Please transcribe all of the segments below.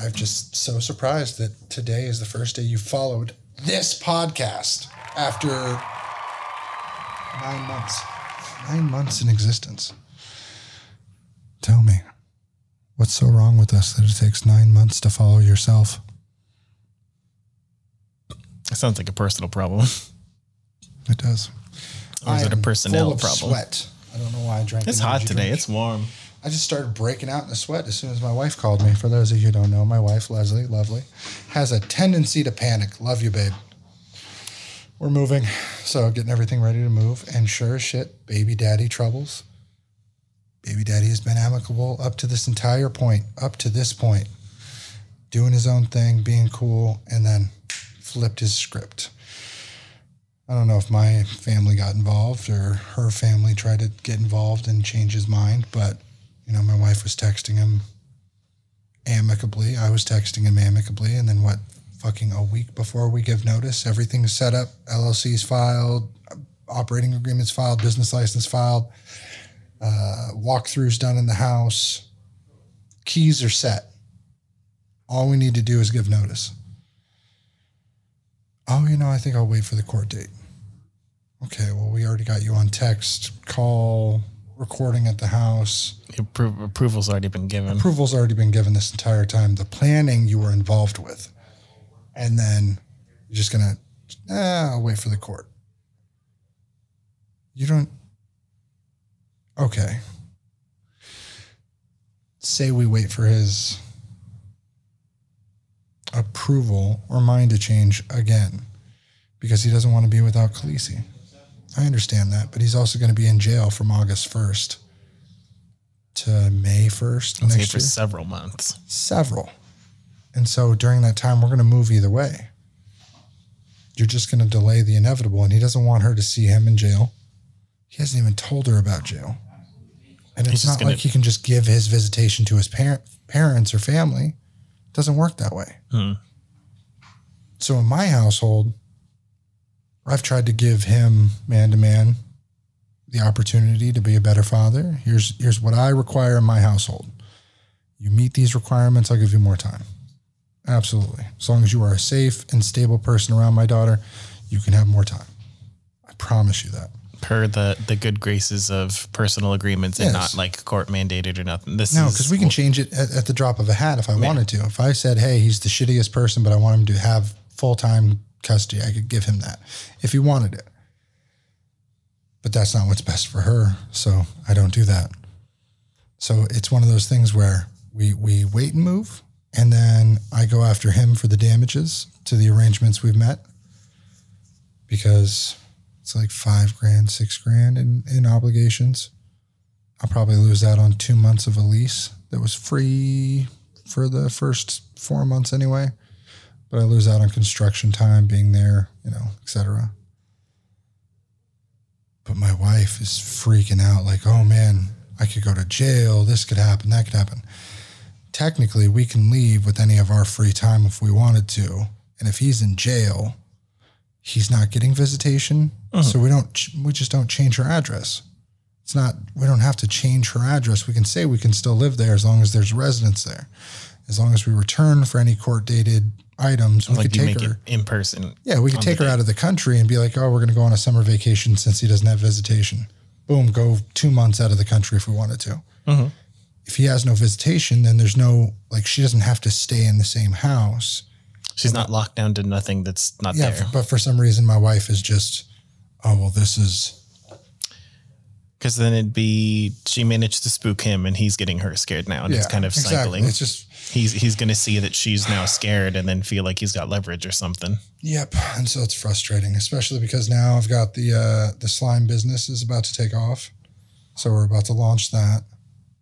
I'm just so surprised that today is the first day you followed this podcast after nine months. Nine months in existence. Tell me, what's so wrong with us that it takes nine months to follow yourself? It sounds like a personal problem. It does. Or is I it a personnel problem? Sweat. I don't know why I drank. It. It's hot today. drink. It's warm. I just started breaking out in a sweat as soon as my wife called me. For those of you who don't know, my wife, Leslie, lovely, has a tendency to panic. Love you, babe. We're moving, so getting everything ready to move. And sure as shit, baby daddy troubles. Baby daddy has been amicable up to this entire point, up to this point, doing his own thing, being cool, and then flipped his script. I don't know if my family got involved or her family tried to get involved and change his mind, but you know, my wife was texting him amicably. I was texting him amicably, and then what? Fucking a week before we give notice, everything's set up. LLC's filed, operating agreements filed, business license filed, uh, walkthroughs done in the house, keys are set. All we need to do is give notice. Oh, you know, I think I'll wait for the court date. Okay, well, we already got you on text, call, recording at the house. Appro- approval's already been given. Approval's already been given this entire time. The planning you were involved with. And then you're just going to, eh, I'll wait for the court. You don't, okay. Say we wait for his approval or mind to change again because he doesn't want to be without Khaleesi. I understand that, but he's also going to be in jail from August 1st to May 1st Let's say next for year. several months. Several. And so during that time, we're going to move either way. You're just going to delay the inevitable. And he doesn't want her to see him in jail. He hasn't even told her about jail. And it's not gonna- like he can just give his visitation to his parent, parents or family. It doesn't work that way. Hmm. So in my household, I've tried to give him man to man the opportunity to be a better father. Here's here's what I require in my household. You meet these requirements, I'll give you more time. Absolutely. As long as you are a safe and stable person around my daughter, you can have more time. I promise you that. Per the, the good graces of personal agreements and Yes. not like court mandated or nothing. This No, because we can change it at, at the drop of a hat if I wanted to. If I said, hey, he's the shittiest person, but I want him to have full time custody, I could give him that if he wanted it. But that's not what's best for her. So I don't do that. So it's one of those things where we, we wait and move, and then I go after him for the damages to the arrangements we've met because it's like five grand, six grand in, in obligations. I'll probably lose out on two months of a lease that was free for the first four months anyway. But I lose out on construction time, being there, you know, etc. But my wife is freaking out, like, oh man, I could go to jail. This could happen. That could happen. Technically, we can leave with any of our free time if we wanted to. And if he's in jail, he's not getting visitation. Uh-huh. So we don't, we just don't change her address. It's not, we don't have to change her address. We can say we can still live there as long as there's residence there. As long as we return for any court dated items, we like could you take make her. it in person. Yeah, we could take her day. out of the country and be like, oh, we're going to go on a summer vacation since he doesn't have visitation. Boom, go two months out of the country if we wanted to. Mhm. If he has no visitation, then there's no, like, she doesn't have to stay in the same house. She's not locked down to nothing that's not Yeah, there. but for some reason, my wife is just, oh, well, this is, Because then it'd be she managed to spook him and he's getting her scared now. And it's kind of exactly. cycling. It's just, he's he's gonna see that she's now scared and then feel like he's got leverage or something. Yep, and so it's frustrating, especially because now I've got the uh, the slime business is about to take off, so we're about to launch that.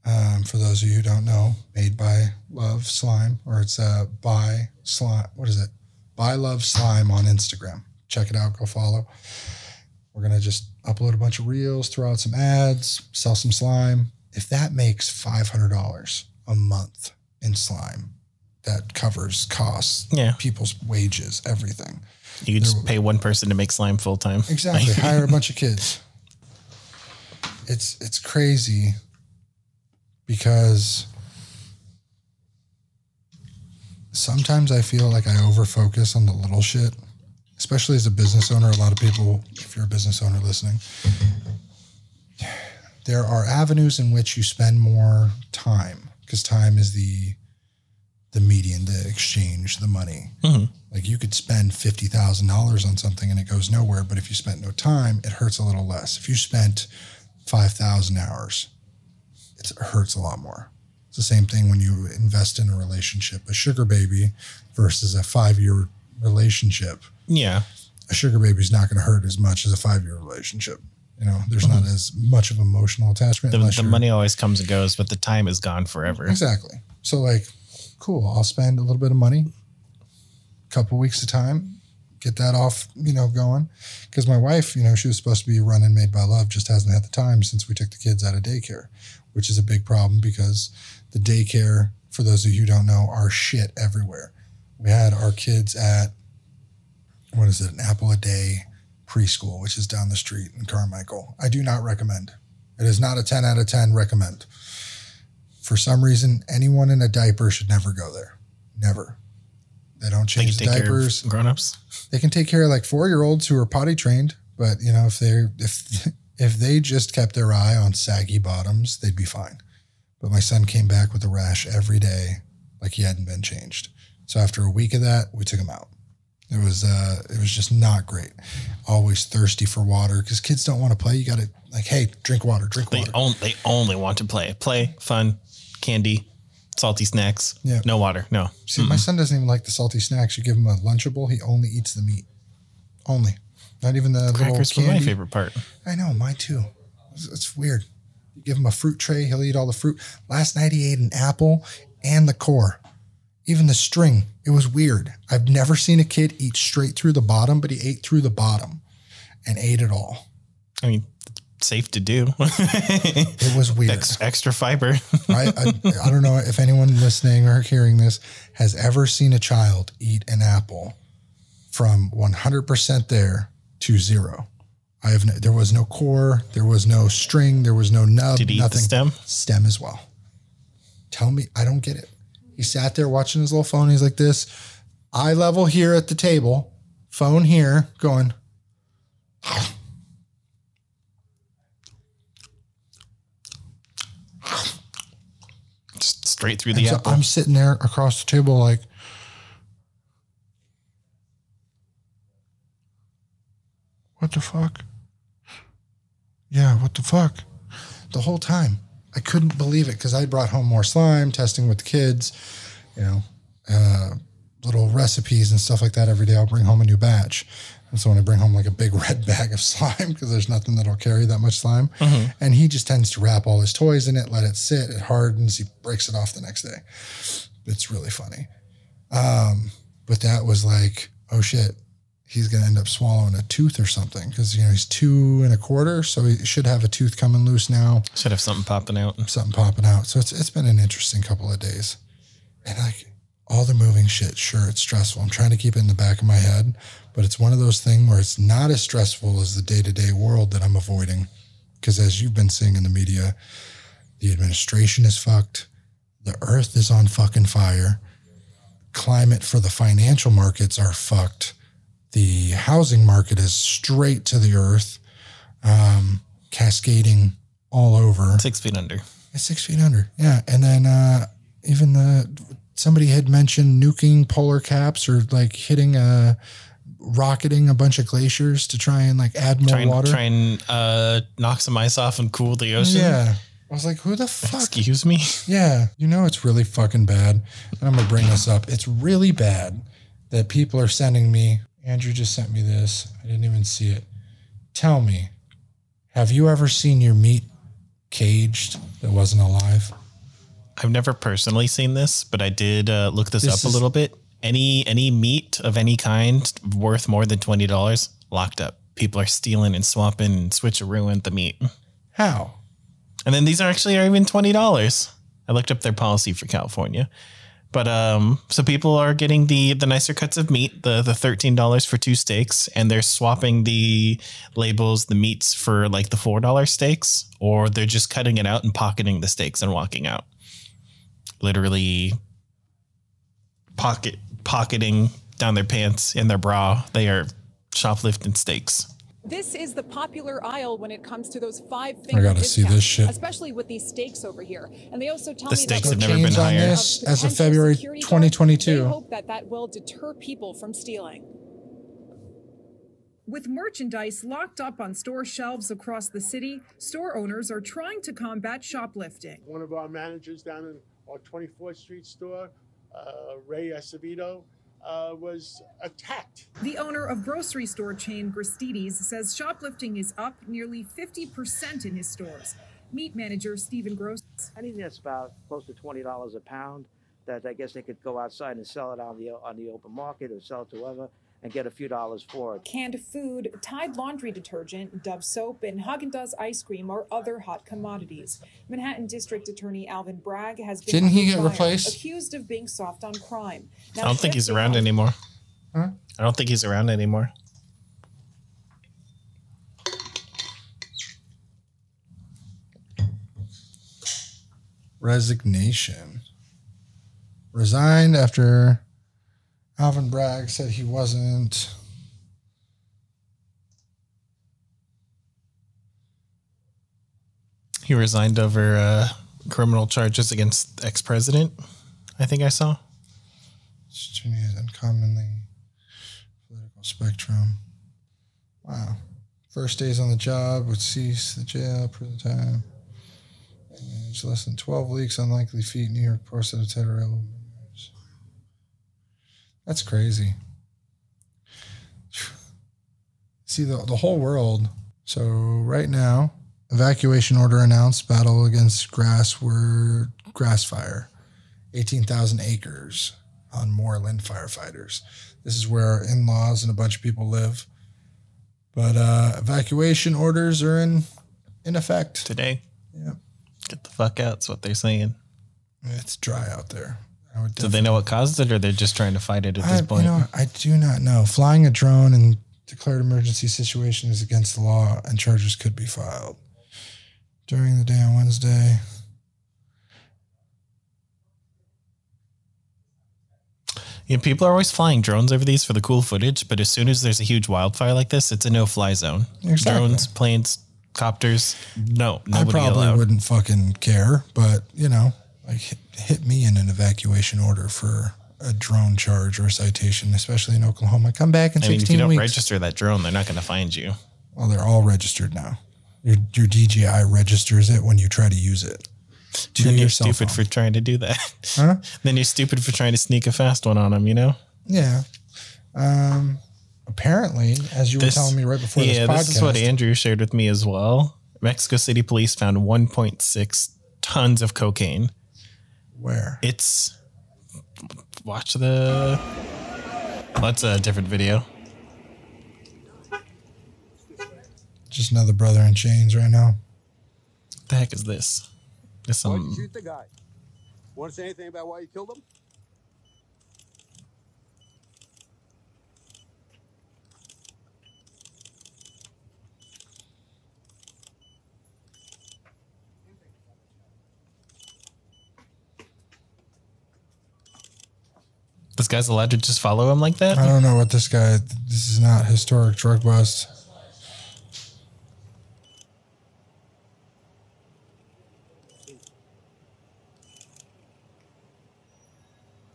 Um, for those of you who don't know, made by Love Slime, or it's uh, by slime. What is it? By Love Slime on Instagram. Check it out. Go follow. We're gonna just upload a bunch of reels, throw out some ads, sell some slime. If that makes five hundred dollars a month in slime, that covers costs, Yeah. people's wages, everything. You could just pay one person to make slime full time. Exactly. Hire a bunch of kids. It's it's crazy because sometimes I feel like I overfocus on the little shit, especially as a business owner. A lot of people, if you're a business owner listening, there are avenues in which you spend more time because time is the the median, the exchange, the money. Mhm. Like you could spend fifty thousand dollars on something and it goes nowhere, but if you spent no time, it hurts a little less. If you spent five thousand hours, it hurts a lot more. It's the same thing when you invest in a relationship. A sugar baby versus a five year relationship. Yeah. A sugar baby is not going to hurt as much as a five year relationship. You know, there's not as much of emotional attachment. The, the money always comes and goes, but the time is gone forever. Exactly. So like, cool. I'll spend a little bit of money, a couple weeks of time, get that off, you know, going. Because my wife, you know, she was supposed to be running Made by Love, just hasn't had the time since we took the kids out of daycare, which is a big problem because the daycare, for those of you who don't know, are shit everywhere. We had our kids at what is it, an apple a day preschool, which is down the street in Carmichael. I do not recommend. It is not a 10 out of 10 recommend for some reason, anyone in a diaper should never go there. Never. They don't They can change the care diapers. of grown-ups. They can take care of like four year olds who are potty trained, but you know if they if if they just kept their eye on saggy bottoms, they'd be fine. But my son came back with a rash every day, like he hadn't been changed. So after a week of that, we took him out. It was uh it was just not great. Always thirsty for water because kids don't want to play. You got to like, hey, drink water, drink They water. only they only want to play. Play, fun, candy, salty snacks. Yeah. No water. No. See, my son doesn't even like the salty snacks. You give him a Lunchable, he only eats the meat. Only. Not even the Crackers little my favorite part. I know, mine too. It's, it's weird. You give him a fruit tray, he'll eat all the fruit. Last night he ate an apple and the core, even the string. It was weird. I've never seen a kid eat straight through the bottom, but he ate through the bottom and ate it all. I mean, safe to do. It was weird. Ex- extra fiber. I, I, I don't know if anyone listening or hearing this has ever seen a child eat an apple from 100% there to zero. I have no, there was no core, there was no string, there was no nub, Did he eat the nothing. stem? Stem as well. Tell me, I don't get it. He sat there watching his little phone. He's like this, eye level here at the table, phone here, going. Just straight through the so apple. I'm sitting there across the table, like, what the fuck? Yeah, what the fuck? The whole time. I couldn't believe it because I brought home more slime, testing with the kids, you know, uh, little recipes and stuff like that every day. I'll bring home a new batch. And so when I bring home like a big red bag of slime, because there's nothing that'll carry that much slime, and he just tends to wrap all his toys in it, let it sit, it hardens, he breaks it off the next day. It's really funny. Um, but that was like, oh shit, he's gonna end up swallowing a tooth or something because you know he's two and a quarter, so he should have a tooth coming loose now, Should have something popping out. something popping out. So it's it's been an interesting couple of days, and like all the moving shit. Sure, it's stressful. I'm trying to keep it in the back of my head, but it's one of those things where it's not as stressful as the day to day world that I'm avoiding. Because as you've been seeing in the media, the administration is fucked. The earth is on fucking fire. Climate for the financial markets are fucked. The housing market is straight to the earth, um, cascading all over. Six feet under. It's six feet under. Yeah. And then uh, even the somebody had mentioned nuking polar caps or like hitting a rocketing a bunch of glaciers to try and like add more Try and, water. try and uh, knock some ice off and cool the ocean. yeah. I was like, who the fuck? Excuse me. Yeah. You know, it's really fucking bad. And I'm going to bring this up. It's really bad that people are sending me. Andrew just sent me this. I didn't even see it. Tell me, have you ever seen your meat caged that wasn't alive? I've never personally seen this, but I did uh, look this, This up a little bit. Any any meat of any kind worth more than twenty dollars locked up. People are stealing and swapping and switcherooing the meat. How? And then these are actually are even twenty dollars. I looked up their policy for California. But um, so people are getting the the nicer cuts of meat, the the thirteen dollars for two steaks, and they're swapping the labels, the meats for like the four dollar steaks, or they're just cutting it out and pocketing the steaks and walking out. Literally pocket pocketing down their pants in their bra. They are shoplifting steaks. This is the popular aisle when it comes to those five things. I gotta see this shit. especially with these stakes over here. And they also tell The me steaks that have never been higher. this as of February 2022. They hope that that will deter people from stealing. With merchandise locked up on store shelves across the city, store owners are trying to combat shoplifting. one of our managers down in our 24th Street store, uh, Ray Acevedo, uh, was attacked. The owner of grocery store chain Gristedes says shoplifting is up nearly 50% in his stores. Meat manager Stephen Gross anything that's about close to twenty dollars a pound that I guess they could go outside and sell it on the on the open market or sell it to whoever and get a few dollars for it. Canned food, Tide laundry detergent, Dove soap, and Haagen-Dazs ice cream are other hot commodities. Manhattan District Attorney Alvin Bragg has been Didn't he get fire, replaced? accused of being soft on crime. I don't think he's around anymore. anymore. Huh? I don't think he's around anymore. Resignation. Resigned after Alvin Bragg said he wasn't. He resigned over uh, criminal charges against ex president. I think I saw. Is uncommonly political spectrum. Wow. First days on the job would cease the jail for the time. It's less than 12 weeks, unlikely feat. New York Post Tedderell. That's crazy. See, the, the whole world. So, right now, evacuation order announced battle against grass were grass fire. 18,000 acres on Moreland firefighters. This is where in laws and a bunch of people live. But uh, evacuation orders are in in effect. Today, Yeah, get the fuck out. That's what they're saying. it's dry out there. Do they know what caused it, or they're just trying to fight it at I, this you point? know, I do not know. Flying a drone in declared emergency situation is against the law, and charges could be filed during the day on Wednesday. Yeah, people are always flying drones over these for the cool footage, but as soon as there's a huge wildfire like this, it's a no-fly zone. Exactly. Drones, planes, copters, no, I probably allowed. wouldn't fucking care, but you know, like hit, hit me in an evacuation order for a drone charge or a citation, especially in Oklahoma. Come back in I mean, if you don't weeks. register that drone, they're not going to find you. well, they're all registered now. Your your DJI registers it when you try to use it. To then you're stupid phone. for trying to do that. Huh? then you're stupid for trying to sneak a fast one on them. You know. Yeah. Um. Apparently, as you were telling me right before yeah, this podcast, this is what Andrew shared with me as well. Mexico City police found 1.6 tons of cocaine. Where It's watch the. That's a different video. just another brother in chains right now. What the heck is this? It's Why'd um, you shoot the guy? Want to say anything about why you killed him? This guy's allowed to just follow him like that. I don't know what this guy. This is not historic drug bust.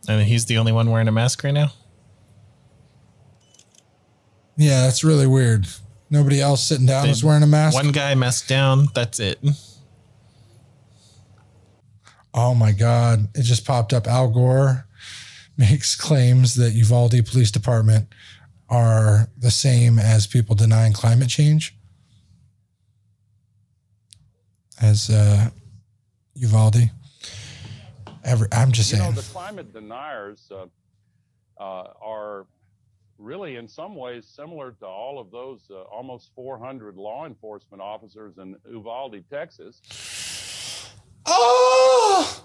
And he's the only one wearing a mask right now. Yeah, that's really weird. Nobody else sitting down is wearing a mask. One guy masked down. That's it. Oh my God. It just popped up. Al Gore makes claims that Uvalde Police Department are the same as people denying climate change. As uh, Uvalde. Every, I'm just You know, saying. the climate deniers uh, uh, are really, in some ways, similar to all of those uh, almost 400 law enforcement officers in Uvalde, Texas. oh!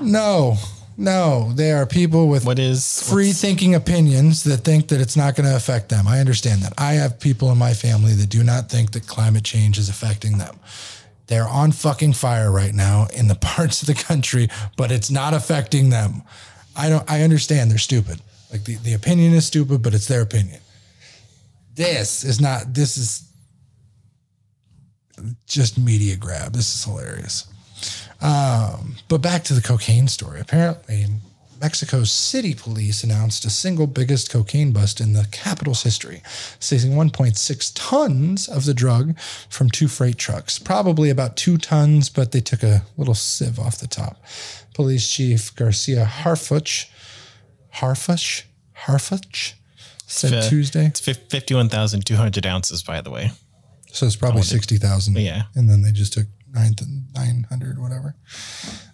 No, no. They are people with What is free thinking opinions that think that it's not going to affect them. I understand that. I have people in my family that do not think that climate change is affecting them. They're on fucking fire right now in the parts of the country, but it's not affecting them. I don't. I understand they're stupid. Like the, the opinion is stupid, but it's their opinion. This is not. This is just media grab. This is hilarious. Um, but back to the cocaine story. Apparently, Mexico city police announced a single biggest cocaine bust in the capital's history, seizing 1.6 tons of the drug from two freight trucks. Probably about two tons, but they took a little sieve off the top. Police Chief Garcia Harfuch, Harfuch, Harfuch said Fi- Tuesday. It's 51,200 ounces, by the way. So it's probably sixty thousand. Yeah. and then they just took nine nine hundred whatever.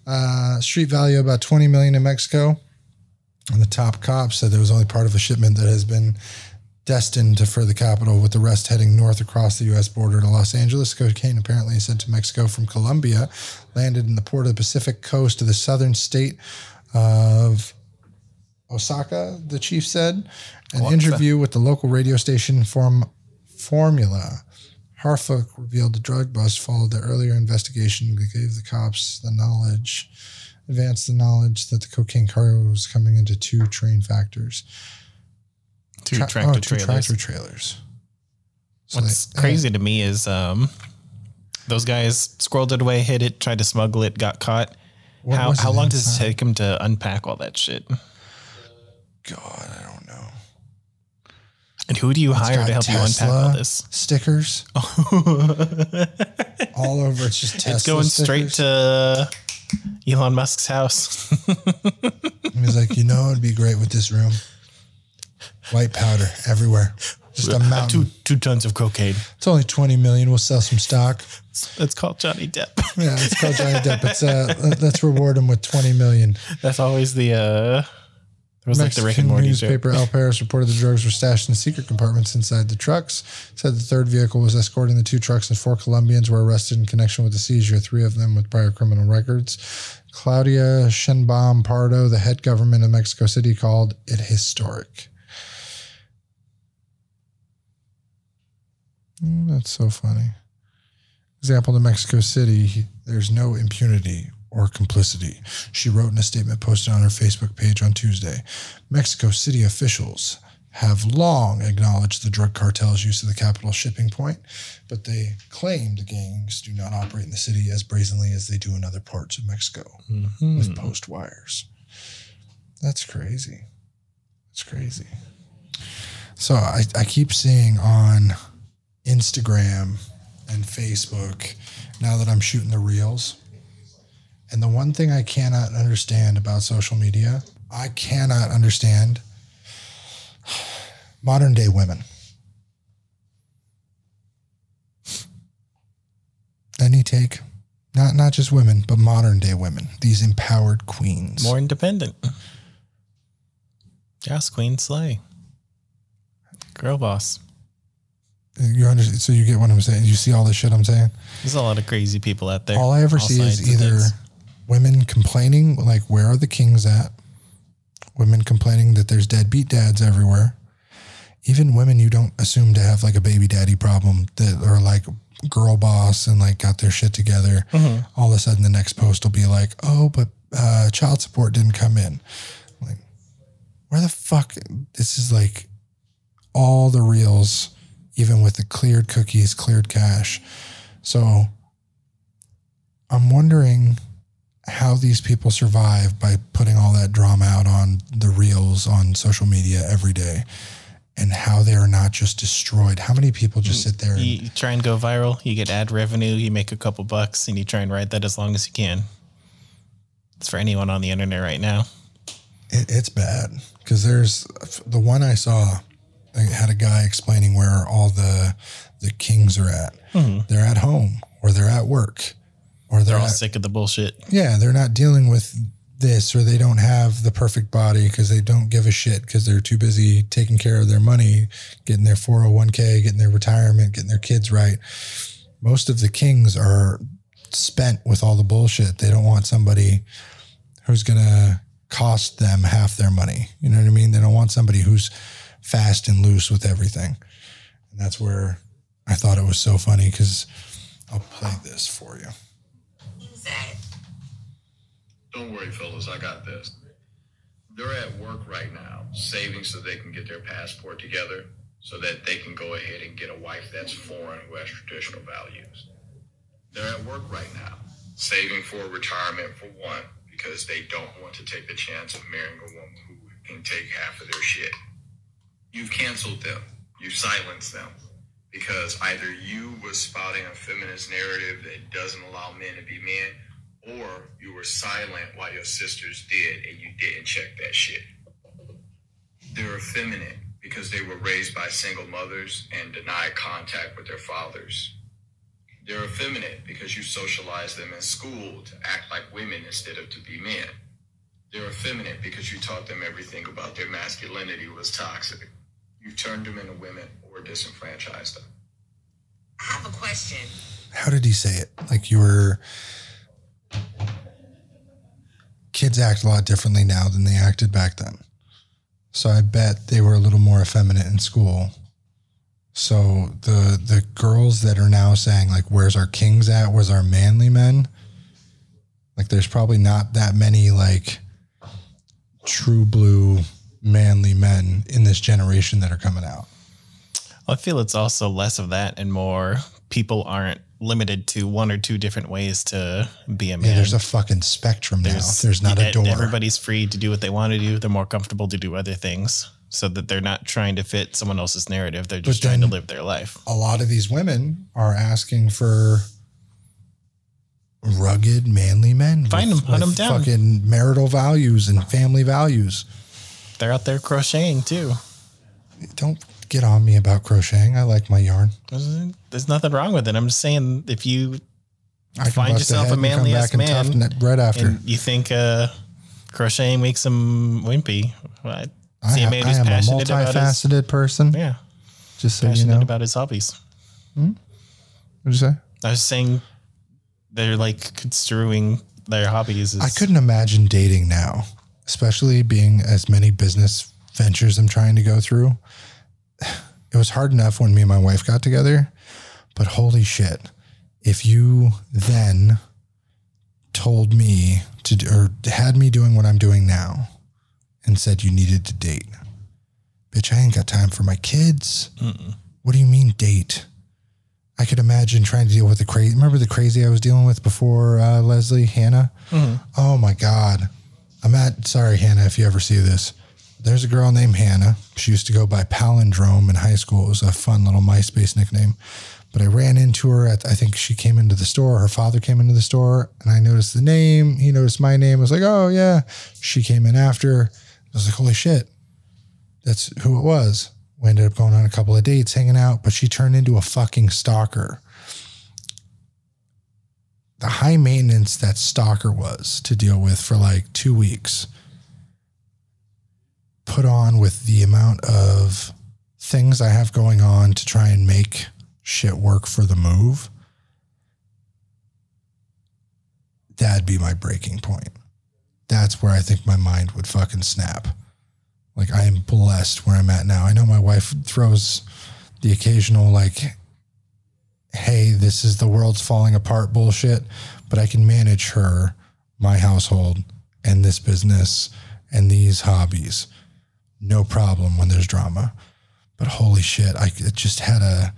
Uh, street value about twenty million in Mexico. And the top cop said there was only part of a shipment that has been destined to fur the capital, with the rest heading north across the U.S. border to Los Angeles. Cocaine apparently sent to Mexico from Colombia landed in the port of the Pacific coast of the southern state of Osaka. The chief said. An interview with the local radio station Form Formula. Harfuch revealed the drug bust followed the earlier investigation that gave the cops the knowledge, advanced the knowledge that the cocaine cargo was coming into two train factors. Two Tra- tractor oh, two trailers. tractor trailers. So What's they- crazy to me is um, those guys squirreled it away, hid it, tried to smuggle it, got caught. How how long does it take them to unpack all that shit? God, I don't know. And who do you It's hire to help you unpack all this? Stickers all over. It's just Tesla it's going straight to Elon Musk's house. He's like, you know, it'd be great with this room. White powder everywhere. Just a mountain. two two tons of cocaine. It's only 20 million. We'll sell some stock. It's called Johnny Depp. Yeah, it's called Johnny Depp. It's, uh, let's reward him with 20 million. That's always the uh there was like the Rick and Mexican Morty newspaper El Paris reported the drugs were stashed in secret compartments inside the trucks. Said the third vehicle was escorting the two trucks, and four Colombians were arrested in connection with the seizure. Three of them with prior criminal records. Claudia Sheinbaum Pardo, the head government of Mexico City, called it historic. Mm, that's so funny. Example to Mexico City, there's no impunity or complicity. She wrote in a statement posted on her Facebook page on Tuesday. Mexico City officials have long acknowledged the drug cartel's use of the capital shipping point, but they claim the gangs do not operate in the city as brazenly as they do in other parts of Mexico mm-hmm. with post wires. That's crazy. That's crazy. So I, I keep seeing on Instagram and Facebook now that I'm shooting the reels. And the one thing I cannot understand about social media, I cannot understand modern day women. Any take? Not not just women, but modern day women. These empowered queens. More independent. Yes, Queen Slay. Girl boss. You understand? So you get what I'm saying. You see all the shit I'm saying. There's a lot of crazy people out there. All I ever All see is either. Women complaining, like, where are the kings at? Women complaining that there's deadbeat dads everywhere. Even women you don't assume to have like a baby daddy problem that are like girl boss and like got their shit together. Mm-hmm. All of a sudden, the next post will be like, oh, but uh, child support didn't come in. Like, where the fuck? This is like all the reels, even with the cleared cookies, cleared cache. So I'm wondering how these people survive by putting all that drama out on the reels on social media every day and how they are not just destroyed. How many people just mm, sit there and You, try and go viral, you get ad revenue, you make a couple bucks, and you try and ride that as long as you can. It's for anyone on the internet right now. it, it's bad because there's the one I saw. I had a guy explaining where all the the kings are at. Mm-hmm. They're at home or they're at work or they're, They're all at, sick of the bullshit. yeah they're not dealing with this or they don't have the perfect body because they don't give a shit because they're too busy taking care of their money, getting their 401k, getting their retirement, getting their kids right. Most of the kings are spent with all the bullshit. They don't want somebody who's going to cost them half their money. You know what I mean? They don't want somebody who's fast and loose with everything. And that's where I thought it was so funny because I'll play this for you. Don't worry, fellas, I got this. they're at work right now, saving so they can get their passport together so that they can go ahead and get a wife that's foreign who has traditional values. They're at work right now, saving for retirement for one, because they don't want to take the chance of marrying a woman who can take half of their shit. You've canceled them. You've silenced them. Because either you were spouting a feminist narrative that doesn't allow men to be men, or you were silent while your sisters did and you didn't check that shit. They're effeminate because they were raised by single mothers and denied contact with their fathers. They're effeminate because you socialized them in school to act like women instead of to be men. They're effeminate because you taught them everything about their masculinity was toxic. You turned them into women or disenfranchised them. I have a question. How did he say it? Like you were. Kids act a lot differently now than they acted back then. So I bet they were a little more effeminate in school. So the the girls that are now saying like, "Where's our kings at? Where's our manly men?" Like, there's probably not that many like true blue manly men in this generation that are coming out. I feel it's also less of that and more people aren't limited to one or two different ways to be a man. Yeah, there's a fucking spectrum now. There's not a door. Everybody's free to do what they want to do. They're more comfortable to do other things so that they're not trying to fit someone else's narrative. They're just trying to live their life. a lot of these women are asking for rugged, manly men. Find with- 'em, hunt with 'em down. Fucking marital values and family values. They're out there crocheting too. Don't get on me about crocheting. I like my yarn. There's, nothing wrong with it. I'm just saying if you I find yourself a manly ass man right after. and you think uh, crocheting makes him wimpy, I I, see a ha- man I am a about his multifaceted person. yeah, Just so you passionate know. about his hobbies. What'd you say? I was saying they're like construing their hobbies. As, I couldn't imagine dating now, especially being as many business ventures I'm trying to go through. It was hard enough when me and my wife got together, but holy shit. If you then told me to, or had me doing what I'm doing now and said you needed to date, bitch, I ain't got time for my kids. What do you mean date? I could imagine trying to deal with the crazy. Remember the crazy I was dealing with before uh, Leslie Hannah? Oh my God. I'm at, sorry, Hannah, if you ever see this. There's a girl named Hannah. She used to go by Palindrome in high school. It was a fun little MySpace nickname. But I ran into her at, I think she came into the store. Her father came into the store and I noticed the name. He noticed my name. I was like, oh, yeah. She came in after. I was like, holy shit. That's who it was. We ended up going on a couple of dates, hanging out, but she turned into a fucking stalker. The high maintenance that stalker was to deal with for like two weeks, put on with the amount of things I have going on to try and make shit work for the move, that'd be my breaking point. That's where I think my mind would fucking snap. Like I am blessed where I'm at now. I know my wife throws the occasional like, "Hey, this is the world's falling apart" bullshit, but I can manage her, my household, and this business and these hobbies, no problem when there's drama. But holy shit, I it just had a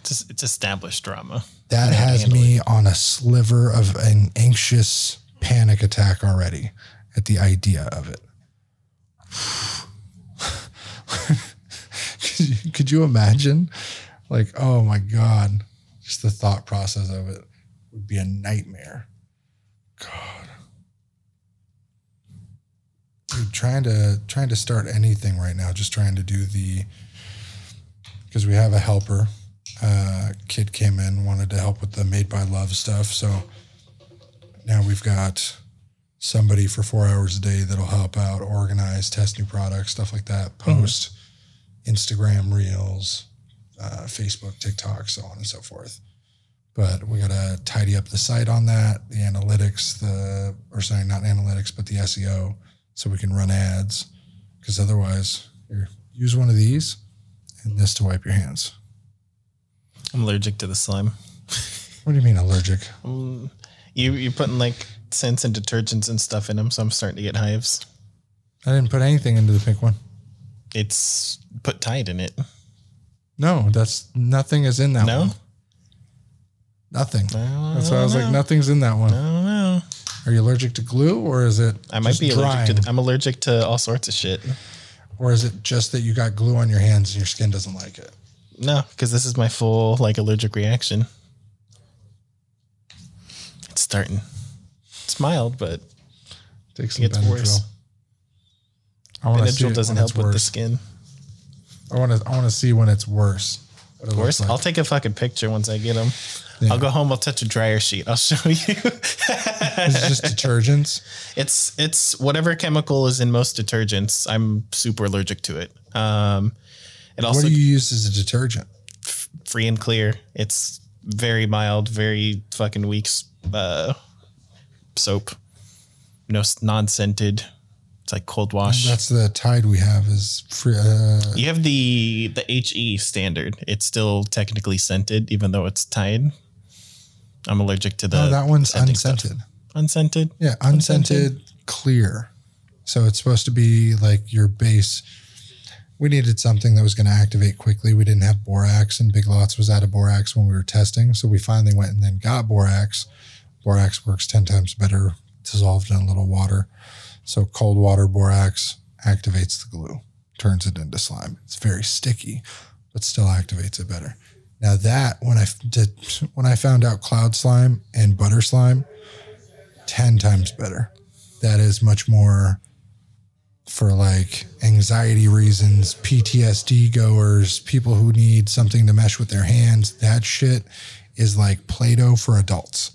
It's, it's established drama. that You have to has me on a sliver of an anxious panic attack already at the idea of it. could, you, could you imagine? Like, oh my God, just the thought process of it would be a nightmare. God. Trying to trying to start anything right now, just trying to do the because we have a helper uh, kid came in, wanted to help with the Made by Love stuff. So now we've got somebody for four hours a day that'll help out, organize, test new products, stuff like that, post Instagram reels, uh, Facebook, TikTok, so on and so forth. But we got to tidy up the site on that, the analytics, the, or sorry, not analytics, but the SEO, so we can run ads. Because otherwise, here, use one of these and this to wipe your hands. I'm allergic to the slime. What do you mean allergic? Um, you you're putting like scents and detergents and stuff in them, so I'm starting to get hives. I didn't put anything into the pink one. It's put Tide in it. No, that's nothing is in that No? one. Nothing. That's why I was like, nothing's in that one. I don't know. Are you allergic to glue, or is it? I might just be allergic to. The, I'm allergic to all sorts of shit. or is it just that you got glue on your hands and your skin doesn't like it? No, because this is my full like allergic reaction. It's starting. It's mild, but Take it some gets Benadryl. worse. I want to see Benadryl doesn't help with the skin. I want to. I want to see when it's worse. It Worse. like. I'll take a fucking picture once I get them. Yeah. I'll go home. I'll touch a dryer sheet. I'll show you. It's just detergents. It's it's whatever chemical is in most detergents. I'm super allergic to it. Um, it also what do you use as a detergent? free and clear. It's very mild, very fucking weak uh, soap. No non scented. It's like cold wash. That's the Tide we have. Is free. Uh, you have the the HE standard. It's still technically scented, even though it's Tide. I'm allergic to the. no, that one's scenting stuff. unscented. Unscented. Yeah, unscented, clear. So it's supposed to be like your base. We needed something that was going to activate quickly. We didn't have borax, and Big Lots was out of borax when we were testing. So we finally went and then got borax. Borax works 10 times better, dissolved in a little water. So cold water borax activates the glue, turns it into slime. It's very sticky, but still activates it better. Now that when I did when I found out cloud slime and butter slime, 10 times better. That is much more for like anxiety reasons, PTSD goers, people who need something to mesh with their hands. That shit is like Play Doh for adults.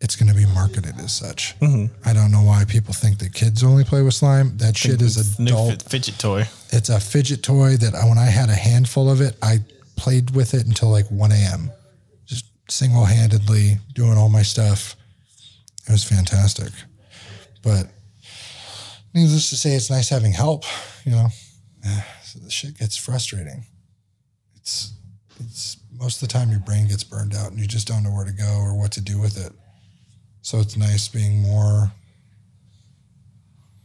It's going to be marketed as such. Mm-hmm. I don't know why people think that kids only play with slime. That shit is new adult. fi- fidget toy. It's a fidget toy that I, when I had a handful of it, I played with it until like 1 a.m. Just single handedly doing all my stuff. It was fantastic. But needless to say, it's nice having help, you know. Eh, so the shit gets frustrating. It's it's most of the time your brain gets burned out and you just don't know where to go or what to do with it. So it's nice being more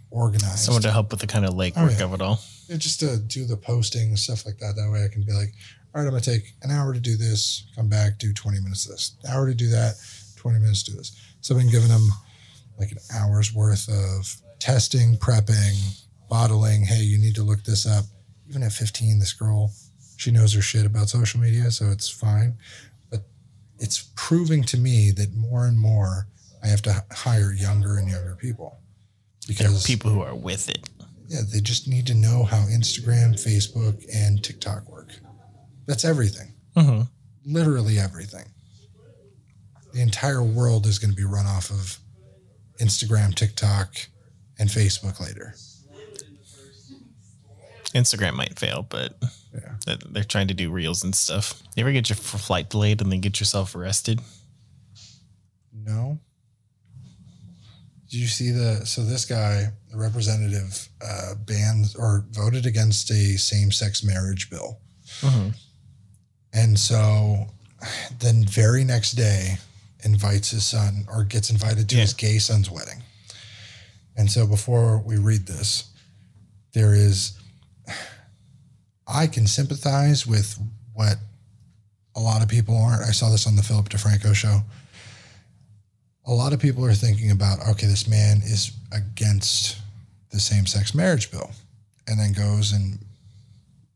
organized. Someone to help with the kind of legwork Oh, yeah. of it all. Yeah, just to do the posting and stuff like that. That way I can be like, all right, I'm gonna take an hour to do this, come back, do 20 minutes of this, hour to do that, 20 minutes to do this. So I've been giving them like an hour's worth of testing, prepping, bottling. Hey, you need to look this up. Even at 15, this girl, she knows her shit about social media, so it's fine. But it's proving to me that more and more I have to hire younger and younger people because people who are with it. yeah, they just need to know how Instagram, Facebook, and TikTok work. That's everything. Mhm. Literally everything. The entire world is going to be run off of Instagram, TikTok, and Facebook later. Instagram might fail, but Yeah. they're trying to do reels and stuff. You ever get your flight delayed and then get yourself arrested? No. Did you see the? So this guy, the representative, uh, banned or voted against a same-sex marriage bill. Mhm. And so then very next day invites his son or gets invited to his gay son's wedding. And so before we read this, there is I can sympathize with what a lot of people aren't. I saw this on the Philip DeFranco show. A lot of people are thinking about, okay, this man is against the same sex marriage bill and then goes and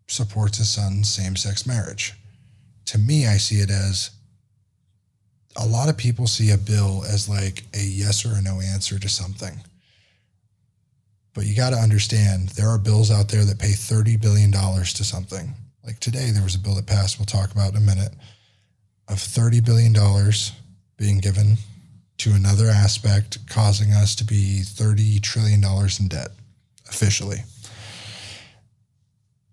supports his son's same sex marriage. To me, I see it as a lot of people see a bill as like a yes or a no answer to something. But you got to understand there are bills out there that pay $30 billion to something. Like today, there was a bill that passed, we'll talk about in a minute, of $30 billion being given to another aspect, causing us to be $30 trillion in debt officially.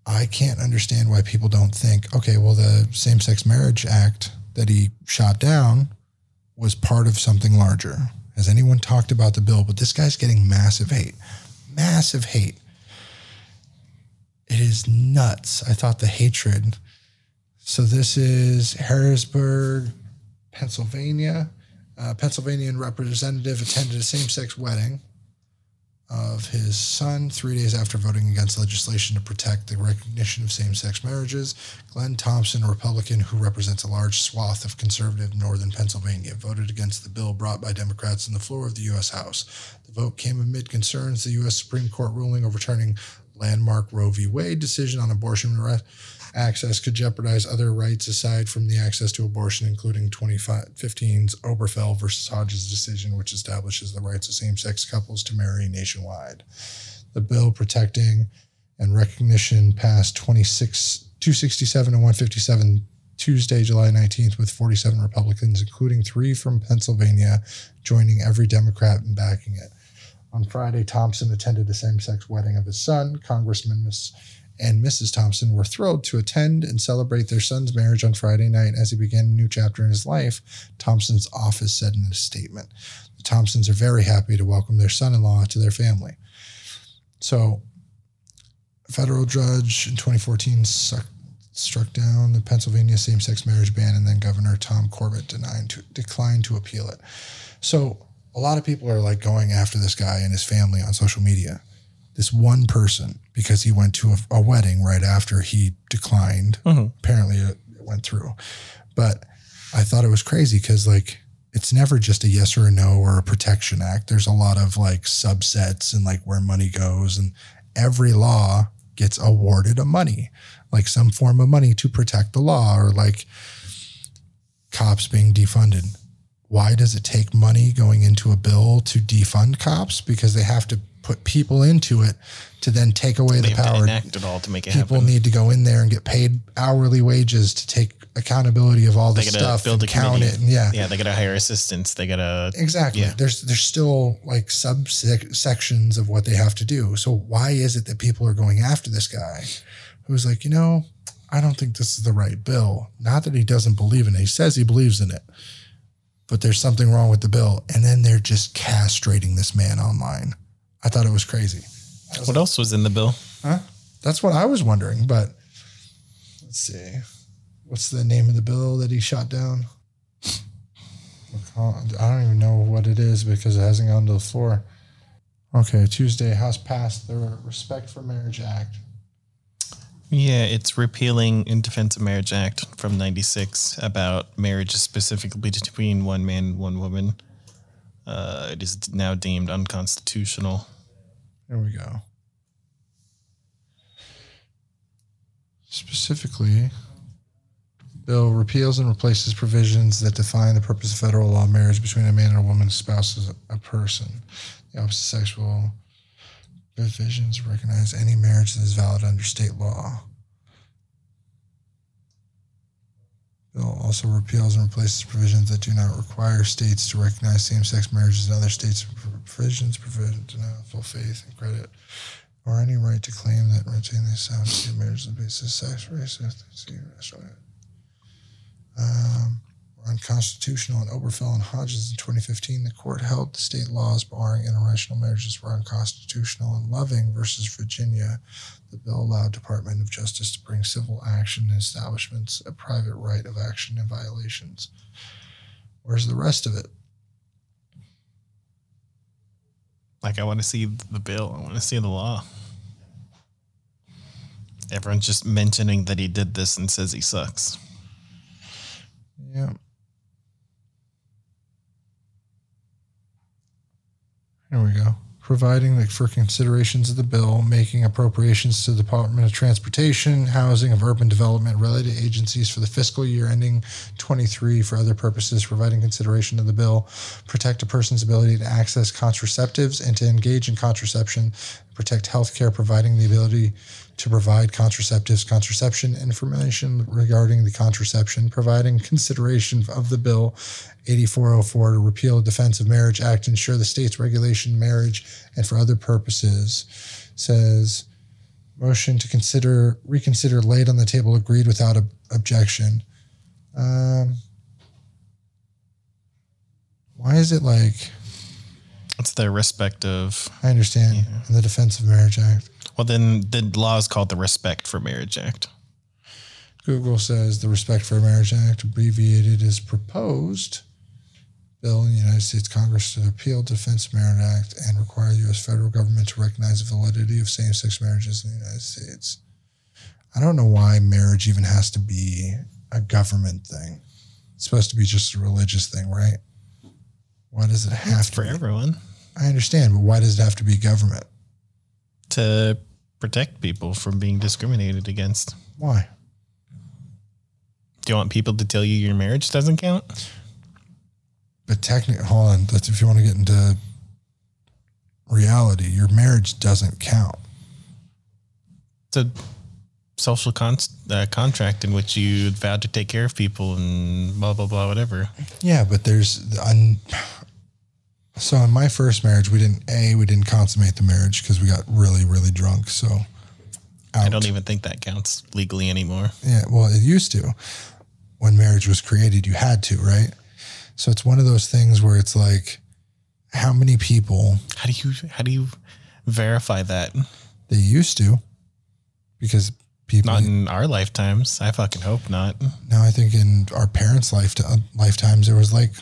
I can't understand why people don't think, okay, well, the Same Sex Marriage Act that he shot down was part of something larger. Has anyone talked about the bill? But this guy's getting massive hate. Massive hate. It is nuts. I thought the hatred. So this is Harrisburg, Pennsylvania. Uh, Pennsylvanian representative attended a same sex wedding. Of his son three days after voting against legislation to protect the recognition of same sex marriages. Glenn Thompson, a Republican who represents a large swath of conservative northern Pennsylvania, voted against the bill brought by Democrats on the floor of the U.S. House. The vote came amid concerns the U.S. Supreme Court ruling overturning landmark Roe v. Wade decision on abortion access could jeopardize other rights aside from the access to abortion, including 2015's Obergefell versus Hodges decision, which establishes the rights of same sex couples to marry nationwide. The bill protecting and recognition passed 26, 267 and 157 Tuesday, July 19th, with 47 Republicans, including three from Pennsylvania, joining every Democrat in backing it. On Friday, Thompson attended a same sex wedding of his son, Congressman Miss and Mrs. Thompson were thrilled to attend and celebrate their son's marriage on Friday night as he began a new chapter in his life, Thompson's office said in a statement. The Thompsons are very happy to welcome their son in law to their family. So, federal judge in 2014 suck, struck down the Pennsylvania same sex marriage ban, and then Governor Tom Corbett denied to, declined to appeal it. So, a lot of people are like going after this guy and his family on social media this one person because he went to a, a wedding right after he declined. Mm-hmm. Apparently, it, it went through. But I thought it was crazy because, like, it's never just a yes or a no or a protection act. There's a lot of like subsets and like where money goes, and every law gets awarded a money, like some form of money to protect the law, or like cops being defunded. Why does it take money going into a bill to defund cops? Because they have to put people into it to then take away They the power. enact it all to make it People happen. need to go in there and get paid hourly wages to take accountability of all the stuff build and a count committee. it. And yeah, yeah, they gotta hire assistants. They gotta exactly. Yeah. There's there's still like subsections of what they have to do. So why is it that people are going after this guy who's like, you know, I don't think this is the right bill. Not that he doesn't believe in it. He says he believes in it. But there's something wrong with the bill. And then they're just castrating this man online. I thought it was crazy. What else was in the bill? Huh? That's what I was wondering. But let's see. What's the name of the bill that he shot down? I don't even know what it is because it hasn't gone to the floor. Okay, Tuesday, House passed the Respect for Marriage Act. Yeah, it's repealing in Defense of Marriage Act from '96 about marriages specifically between one man and one woman. Uh, it is now deemed unconstitutional. There we go. Specifically, bill repeals and replaces provisions that define the purpose of federal law marriage between a man and a woman spouses a person. The opposite sexual provisions recognize any marriage that is valid under state law. Bill also repeals and replaces provisions that do not require states to recognize same-sex marriages in other states. Provisions, provisions, no full faith and credit, or any right to claim that retain the sound of marriage on the basis of sex, race, ethnicity, national. Um, were unconstitutional in Obergefell and Hodges in 2015. The court held the state laws barring interracial marriages were unconstitutional. In Loving versus Virginia, the bill allowed Department of Justice to bring civil action in establishments a private right of action in violations. Where's the rest of it? Like, I want to see the bill. I want to see the law. Everyone's just mentioning that he did this and says he sucks. Yeah. Here we go. Providing like, for considerations of the bill, making appropriations to the Department of Transportation, Housing, of Urban Development, related agencies for the fiscal year ending 23 for other purposes, providing consideration of the bill, protect a person's ability to access contraceptives and to engage in contraception, protect healthcare, providing the ability to provide contraceptives, contraception information regarding the contraception, providing consideration of the bill 8404 to repeal the Defense of Marriage Act, ensure the state's regulation marriage, and for other purposes. Says motion to consider reconsider laid on the table agreed without ob- objection. Um, why is it like It's the respect of. I understand in the Defense of Marriage Act? Well, then the law is called the Respect for Marriage Act. Google says the Respect for Marriage Act, abbreviated, is proposed bill in the United States Congress to repeal Defense Marriage Act and require the U.S. federal government to recognize the validity of same-sex marriages in the United States. I don't know why marriage even has to be a government thing. It's supposed to be just a religious thing, right? Why does it have It's to for be? everyone I understand, but why does it have to be government? To protect people from being discriminated against. Why? Do you want people to tell you your marriage doesn't count? But technically, hold on. That's if you want to get into reality, your marriage doesn't count. It's a social con- uh, contract in which you vowed to take care of people and blah blah blah whatever. Yeah, but there's un- so in my first marriage, we didn't a we didn't consummate the marriage because we got really really drunk. So I don't even think that counts legally anymore. Yeah, well, it used to. When marriage was created, you had to, right? So it's one of those things where it's like, how many people How do you how do you verify that? they used to, because people. Not in our lifetimes. I fucking hope not. No, I think in our parents' life uh, lifetimes there was like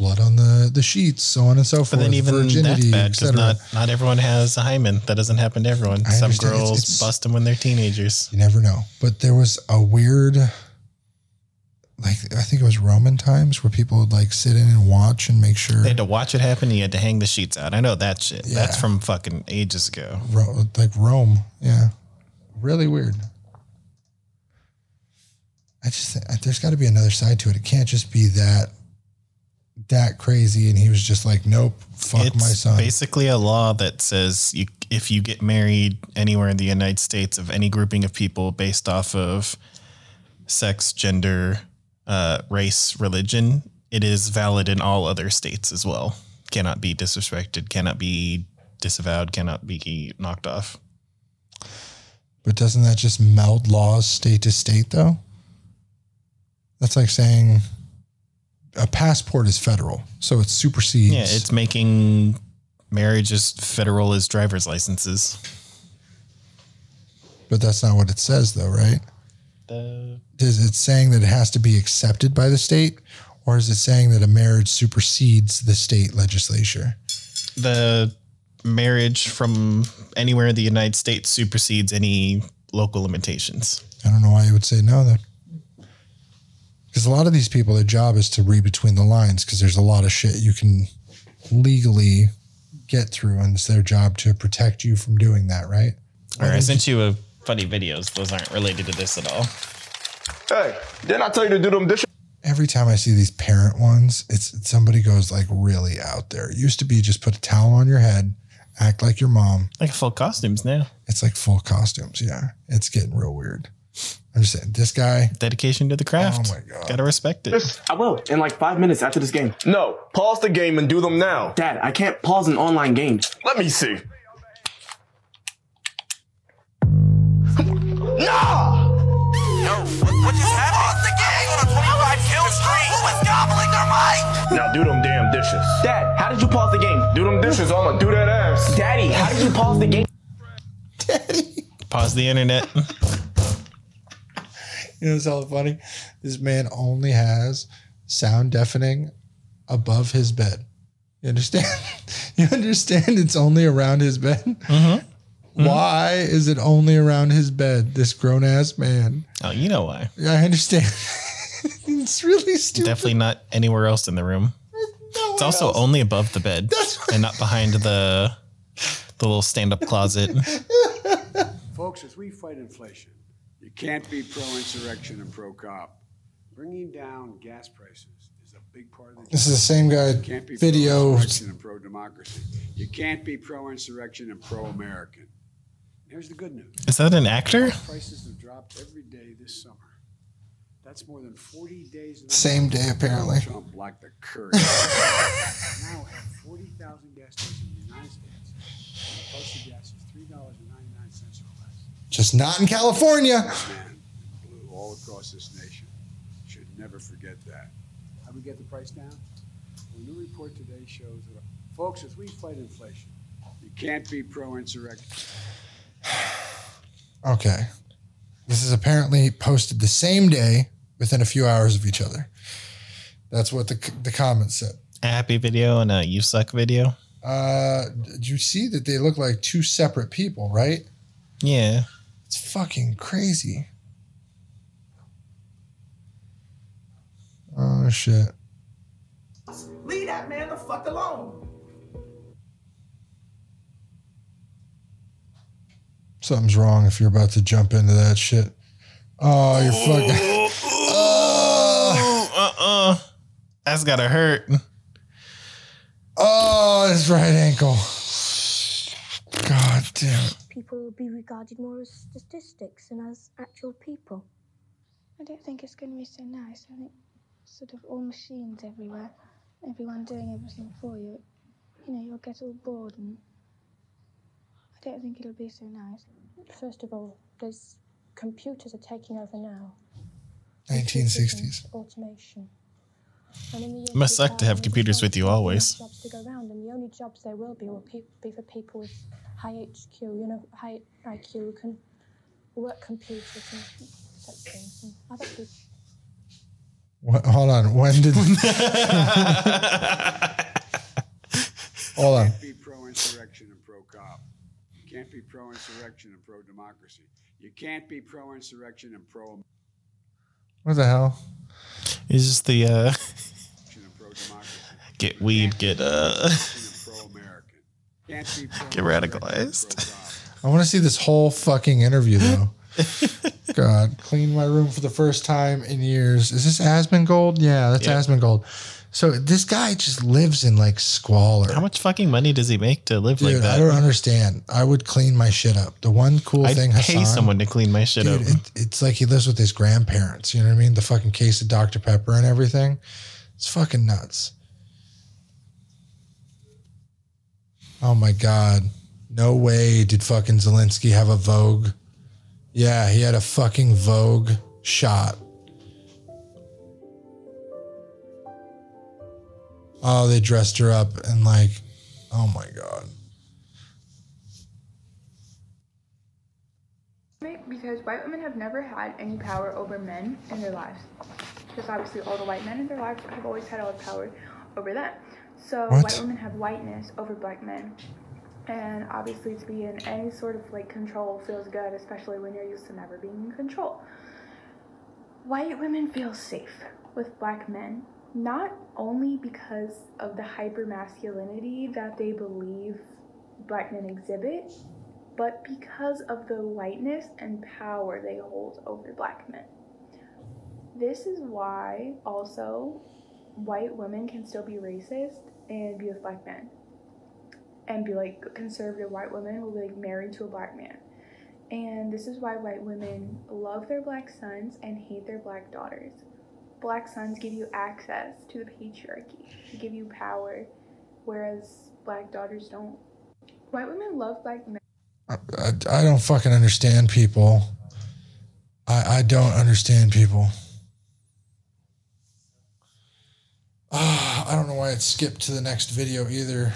blood on the the sheets, so on and so forth. But then even virginity, that's bad not not everyone has a hymen. That doesn't happen to everyone. I Some understand. It's- girls it's- bust them when they're teenagers. You never know. But there was a weird, like I think it was Roman times where people would like sit in and watch and make sure, They had to watch it happen. You had to hang the sheets out. I know that shit. That's from fucking ages ago. Ro- like Rome. Yeah, really weird. I just there's got to be another side to it. It can't just be that that crazy. And he was just like, nope, fuck it's my son. basically a law that says you, if you get married anywhere in the United States of any grouping of people based off of sex, gender, uh, race, religion, it is valid in all other states as well. Cannot be disrespected, cannot be disavowed, cannot be knocked off. But doesn't that just meld laws state to state though? That's like saying a passport is federal, so it supersedes. Yeah, it's making marriage as federal as driver's licenses. but that's not what it says though, right? The, Is it saying that it has to be accepted by the state, or is it saying that a marriage supersedes the state legislature? the marriage from anywhere in the United States supersedes any local limitations. I don't know why you would say no then. Because a lot of these people, their job is to read between the lines because there's a lot of shit you can legally get through, and it's their job to protect you from doing that, right? All right, I sent you a funny videos. Those aren't related to this at all. Hey, didn't I tell you to do them dishes? Every time I see these parent ones, it's somebody goes like really out there. It used to be just put a towel on your head, act like your mom. Like full costumes now. It's like full costumes. Yeah, it's getting real weird. I'm just saying, this guy. Dedication to the oh craft. Oh my god. Gotta respect it. I will in like five minutes after this game. No, pause the game and do them now. Dad, I can't pause an online game. Let me see. Nah! Yo, what, what just happened? the game on a 25 kill streak. Who is gobbling their mic? Now do them damn dishes. Dad, how did you pause the game? Do them dishes, I'ma do that ass. Daddy, how did you pause the game? Daddy. Pause the internet. You know what's all funny? This man only has sound deafening above his bed. You understand? you understand it's only around his bed? Mm-hmm. Why is it only around his bed, this grown ass man? Oh, you know why. Yeah, I understand. it's really stupid. Definitely not anywhere else in the room. No It's also only above the bed and not behind the the little stand up closet. Folks, as we fight inflation, you can't be pro insurrection and pro cop. Bringing down gas prices is a big part of the This is the same guy You can't be video. pro insurrection and pro democracy. You can't be pro insurrection and pro American. Here's the good news. Is that an actor? Gas prices have dropped every day this summer. That's more than 40 days. in a Same day, apparently. Trump blocked the curve. now have 40,000 gas stations in the United States. The price of gas is $3.99 or less. Just not in California. Man, blue all across this nation. Should never forget that. How do we get the price down? Well, a new report today shows that, folks, as we fight inflation, you can't be pro insurrection. Okay. This is apparently posted the same day within a few hours of each other. That's what the the comments said. A happy video and a you suck video. Uh, did you see that they look like two separate people, right? Yeah. It's fucking crazy. Oh shit. Leave that man the fuck alone. Something's wrong if you're about to jump into that shit. Oh, you're fucking. Oh, uh uh. That's gotta hurt. Oh, his right ankle. God damn it. People will be regarded more as statistics than as actual people. I don't think it's going to be so nice. I think sort of all machines everywhere, everyone doing everything for you. You know, you'll get all bored and I don't think it'll be so nice. First of all, there's computers are taking over now. 1960s. Automation. And in the years Must suck to have computers with you always. Jobs to go around, and the only jobs there will be will pe- be for people with high HQ, you know, high IQ can work computers and such things. And other people. What, hold on. When did? hold on. Can't Be pro-insurrection and pro-cop. You can't be pro-insurrection and pro-democracy. You can't be pro-insurrection and pro. What the hell? Is this the uh get weed, get uh Can't be pro- get radicalized. I want to see this whole fucking interview though. God, clean my room for the first time in years. Is this Asmongold? Yeah, that's Yeah. Asmongold. So this guy just lives in like squalor. How much fucking money does he make to live Dude, like that? I don't understand. I would clean my shit up. The one cool thing I'd thing pay someone to clean my shit dude, up. It, it's like he lives with his grandparents. You know what I mean? The fucking case of Dr. Pepper and everything. It's fucking nuts. Oh my god. No way did fucking Zelensky have a Vogue. Yeah, he had a fucking Vogue shot. Oh, they dressed her up and like, oh my god. Because white women have never had any power over men in their lives. Because obviously all the white men in their lives have always had all the power over them. So What? white women have whiteness over black men. And obviously to be in any sort of like control feels good, especially when you're used to never being in control. White women feel safe with black men, not only because of the hyper masculinity that they believe black men exhibit, but because of the whiteness and power they hold over black men. This is why also white women can still be racist and be with black men. And be like conservative white women will be like married to a black man. And this is why white women love their black sons and hate their black daughters. Black sons give you access to the patriarchy, they give you power, whereas black daughters don't. White women love black men. I, I don't fucking understand people. I, I don't understand people. Ah, I don't know why it skipped to the next video either.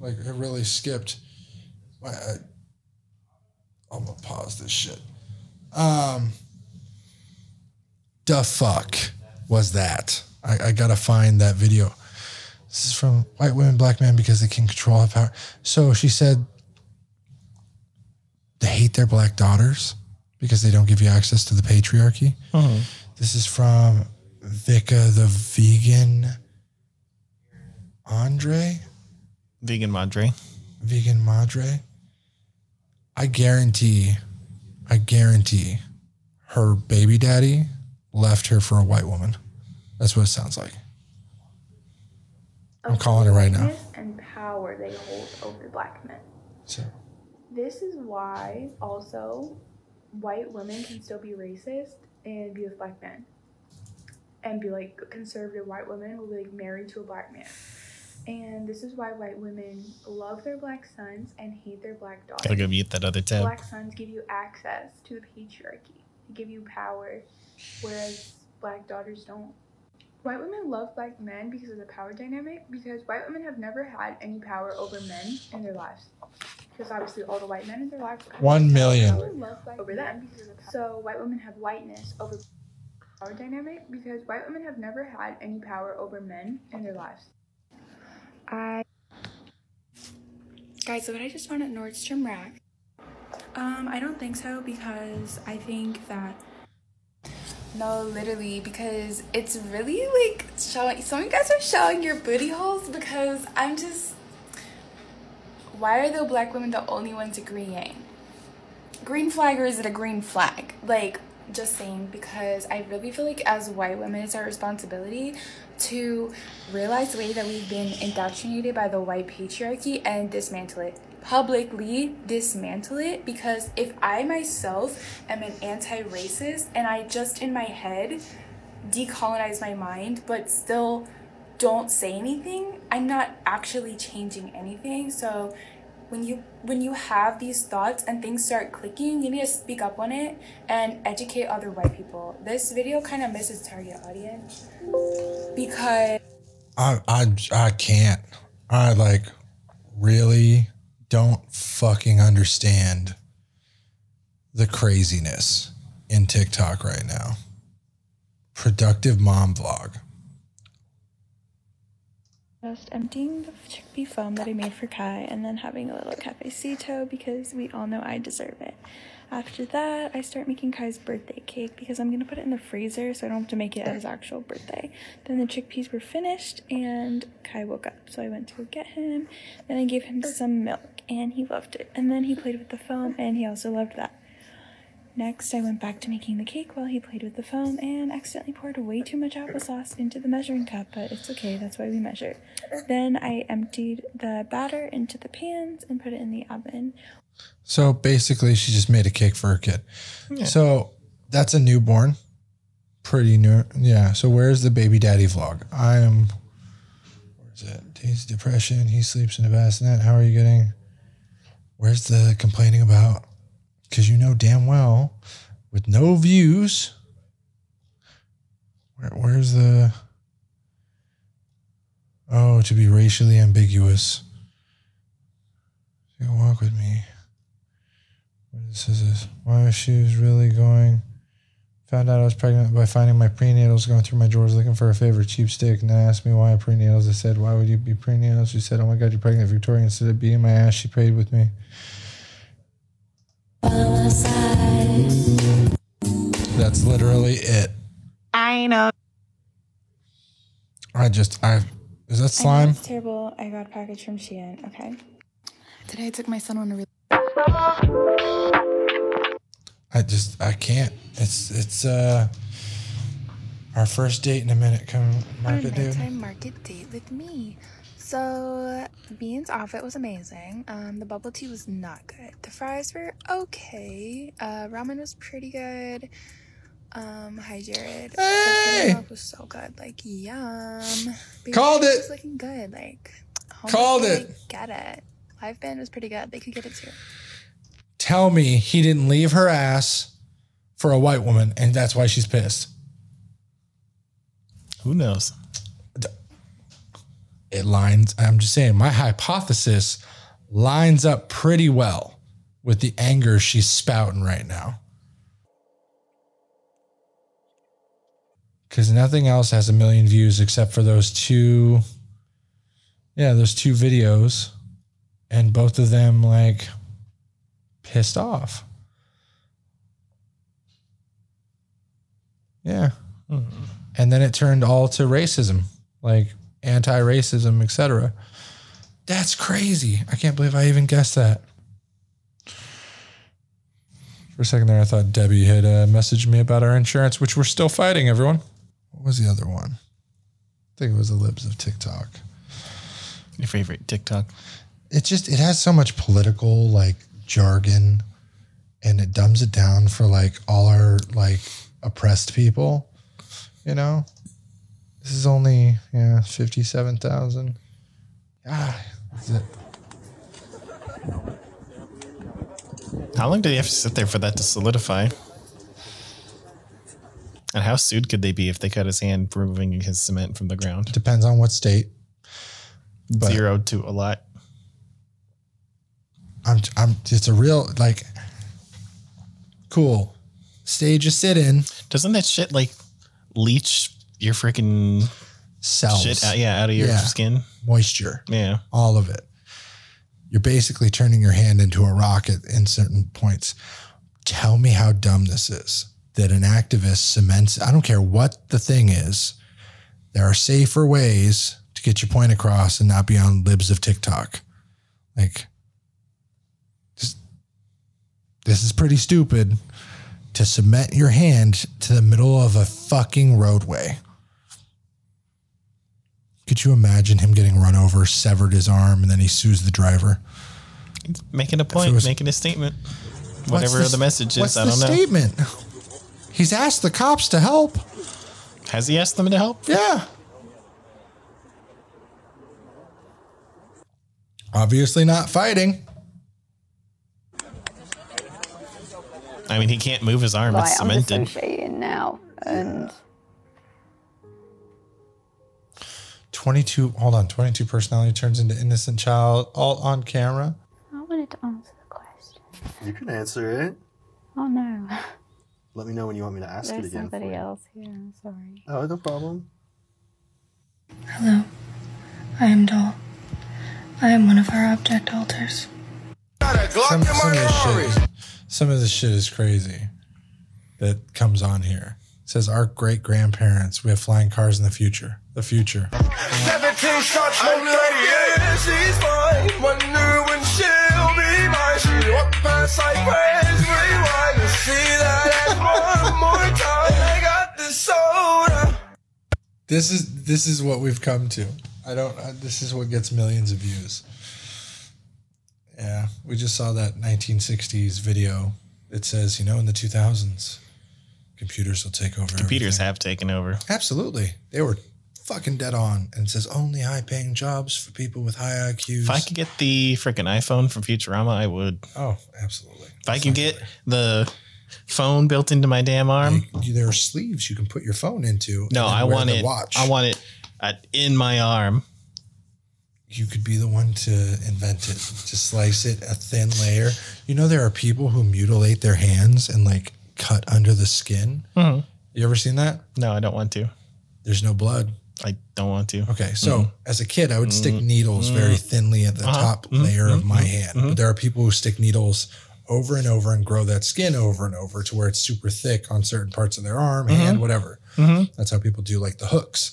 Like it really skipped. I, I, I'm gonna pause this shit. Um, the fuck was that? I, I gotta find that video. This is from white women, black men because they can control our power. So she said they hate their black daughters because they don't give you access to the patriarchy. Mhm. This is from Vika the vegan Andre, Vegan Madre. vegan madre. I guarantee, I guarantee her baby daddy left her for a white woman. That's what it sounds like. I'm calling it right now. And power they hold over black men. So This is why also white women can still be racist and be with black men. And be like conservative white women will be like married to a black man. And this is why white women love their black sons and hate their black daughters. Gotta go mute that other tab. Black sons give you access to the patriarchy. They give you power, whereas black daughters don't. White women love black men because of the power dynamic, because white women have never had any power over men in their lives. Because obviously all the white men in their lives have One million. power love black over them. So white women have whiteness over power dynamic because white women have never had any power over men in their lives. I Guys, what I just found at Nordstrom Rack. Um, I don't think so because I think that No, literally, because it's really like showing. Some of you guys are showing your booty holes because I'm just. Why are the black women the only ones agreeing? Green flag or is it a green flag? Like, just saying, because I really feel like as white women, it's our responsibility to realize the way that we've been indoctrinated by the white patriarchy and dismantle it. Publicly dismantle it because if I myself am an anti racist and I just in my head decolonize my mind but still don't say anything, I'm not actually changing anything. So when you when you have these thoughts and things start clicking, you need to speak up on it and educate other white people. This video kind of misses target audience because I I I can't. I like really don't fucking understand the craziness in TikTok right now. Productive mom vlog. Just emptying the chickpea foam that I made for Kai and then having a little cafecito because we all know I deserve it. After that, I start making Kai's birthday cake because I'm gonna put it in the freezer so I don't have to make it at his actual birthday. Then the chickpeas were finished and Kai woke up, so I went to get him. Then I gave him some milk and he loved it. And then he played with the foam and he also loved that. Next, I went back to making the cake while he played with the foam and accidentally poured way too much applesauce into the measuring cup, but it's okay, that's why we measure. Then I emptied the batter into the pans and put it in the oven. So basically, she just made a cake for her kid. Yeah. So that's a newborn. Pretty new. Yeah. So where's the baby daddy vlog? I am. Where's it? He's depression. He sleeps in a bassinet. How are you getting? Where's the complaining about? Because you know damn well, with no views. Where, where's the? Oh, to be racially ambiguous. You walk with me. What is this? this? Why she was really going? Found out I was pregnant by finding my prenatals going through my drawers looking for a favorite ChapStick and then asked me why prenatals. I said, Why would you be prenatals? She said, Oh my god, you're pregnant, Victoria. Instead of beating my ass, she prayed with me. That's literally it. I know. I just I is that slime? it's terrible. I got a package from Shein. Okay. Today I took my son on a really I just I can't. It's it's uh our first date in a minute. Come market dude. nighttime market date with me. So Bean's outfit was amazing. Um, the bubble tea was not good. The fries were okay. Uh, ramen was pretty good. Um, hi Jared. Hey! The milk was so good. Like yum. Baby Called Shark it! Was looking good. Like home Called it! like, Get it. Live band was pretty good. They could get it too. Tell me he didn't leave her ass for a white woman, and that's why she's pissed. Who knows? It lines. I'm just saying, my hypothesis lines up pretty well with the anger she's spouting right now. Because nothing else has a million views except for those two. Yeah, those two videos. And both of them, like, pissed off. Yeah. Hmm. And then it turned all to racism, like anti-racism, etc. That's crazy. I can't believe I even guessed that. For a second there, I thought Debbie had uh, messaged me about our insurance, which we're still fighting, everyone. What was the other one? I think it was the libs of TikTok. Your favorite TikTok? It just it has so much political like jargon and it dumbs it down for like all our like oppressed people. You know? This is only yeah, fifty seven thousand. Ah, that's it. How long do they have to sit there for that to solidify? And how sued could they be if they cut his hand removing his cement from the ground? Depends on what state. But- Zero to a lot. I'm I'm it's a real like cool. Stage a sit in. Doesn't that shit like leach your freaking Cells. shit out, yeah, out of your Yeah. skin. moisture, Yeah. all of it. You're basically turning your hand into a rocket in certain points. Tell me how dumb this is that an activist cements, I don't care what the thing is, there are safer ways to get your point across and not be on libs of TikTok. Like, just, this is pretty stupid to cement your hand to the middle of a fucking roadway. Could you imagine him getting run over, severed his arm, and then he sues the driver? Making a point, was- making a statement. Whatever the- the, message What's is, I the don't know. statement? He's asked the cops to help. Has he asked them to help? Yeah. Obviously not fighting. I mean, he can't move his arm; Right, it's I'm cemented. now, and 22, hold on, 22 personality turns into innocent child, all on camera. I wanted to answer the question. You can answer it. Oh no, Let me know when you want me to ask there's it again. for somebody you. else here. I'm sorry. Oh, no problem. Hello, I am Doll. I am one of our object alters. Some, some of this shit is, some of this shit is crazy that comes on here. It says our great grandparents, we have flying cars in the future. The future. 17 shots, no lady, yeah, she's fine. Wonder when she'll be mine. She walked past sideways, rewind to see that ass one more time. I got this soda. This is this is what we've come to. I don't. Uh, this is what gets millions of views. Yeah, we just saw that 1960s video. It says, you know, in the 2000s, computers will take over. Computers everything. have taken over. Absolutely, they were fucking dead on. And says only high-paying jobs for people with high IQs. If I could get the freaking iPhone from Futurama, I would. Oh, absolutely. If I could get the phone built into my damn arm. You- there are sleeves you can put your phone into. No, I want it. Watch. I want it at, in my arm. you could be the one to invent it to slice it a thin layer you know there are people who mutilate their hands and like cut under the skin Mhm. you ever seen that No, I don't want to. there's no blood I don't want to. okay so Mhm. as a kid i would stick Mhm. needles very Mhm. thinly at the Uh-huh. top Mhm. layer of my Mhm. hand but there are people who stick needles over and over and grow that skin over and over to where it's super thick on certain parts of their arm hand whatever that's how people do like the hooks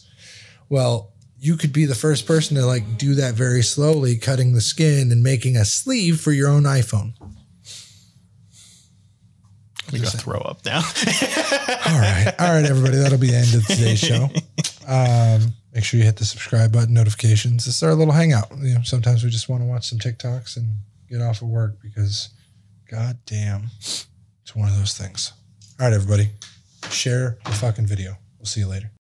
well you could be the first person to like do that very slowly cutting the skin and making a sleeve for your own iphone We gotta throw up now. all right all right everybody that'll be the end of today's show um, make sure you hit the subscribe button. Notifications. This is our little hangout. You know sometimes we just want to watch some tiktoks and get off of work because god damn it's one of those things. All right everybody. Share the fucking video. We'll see you later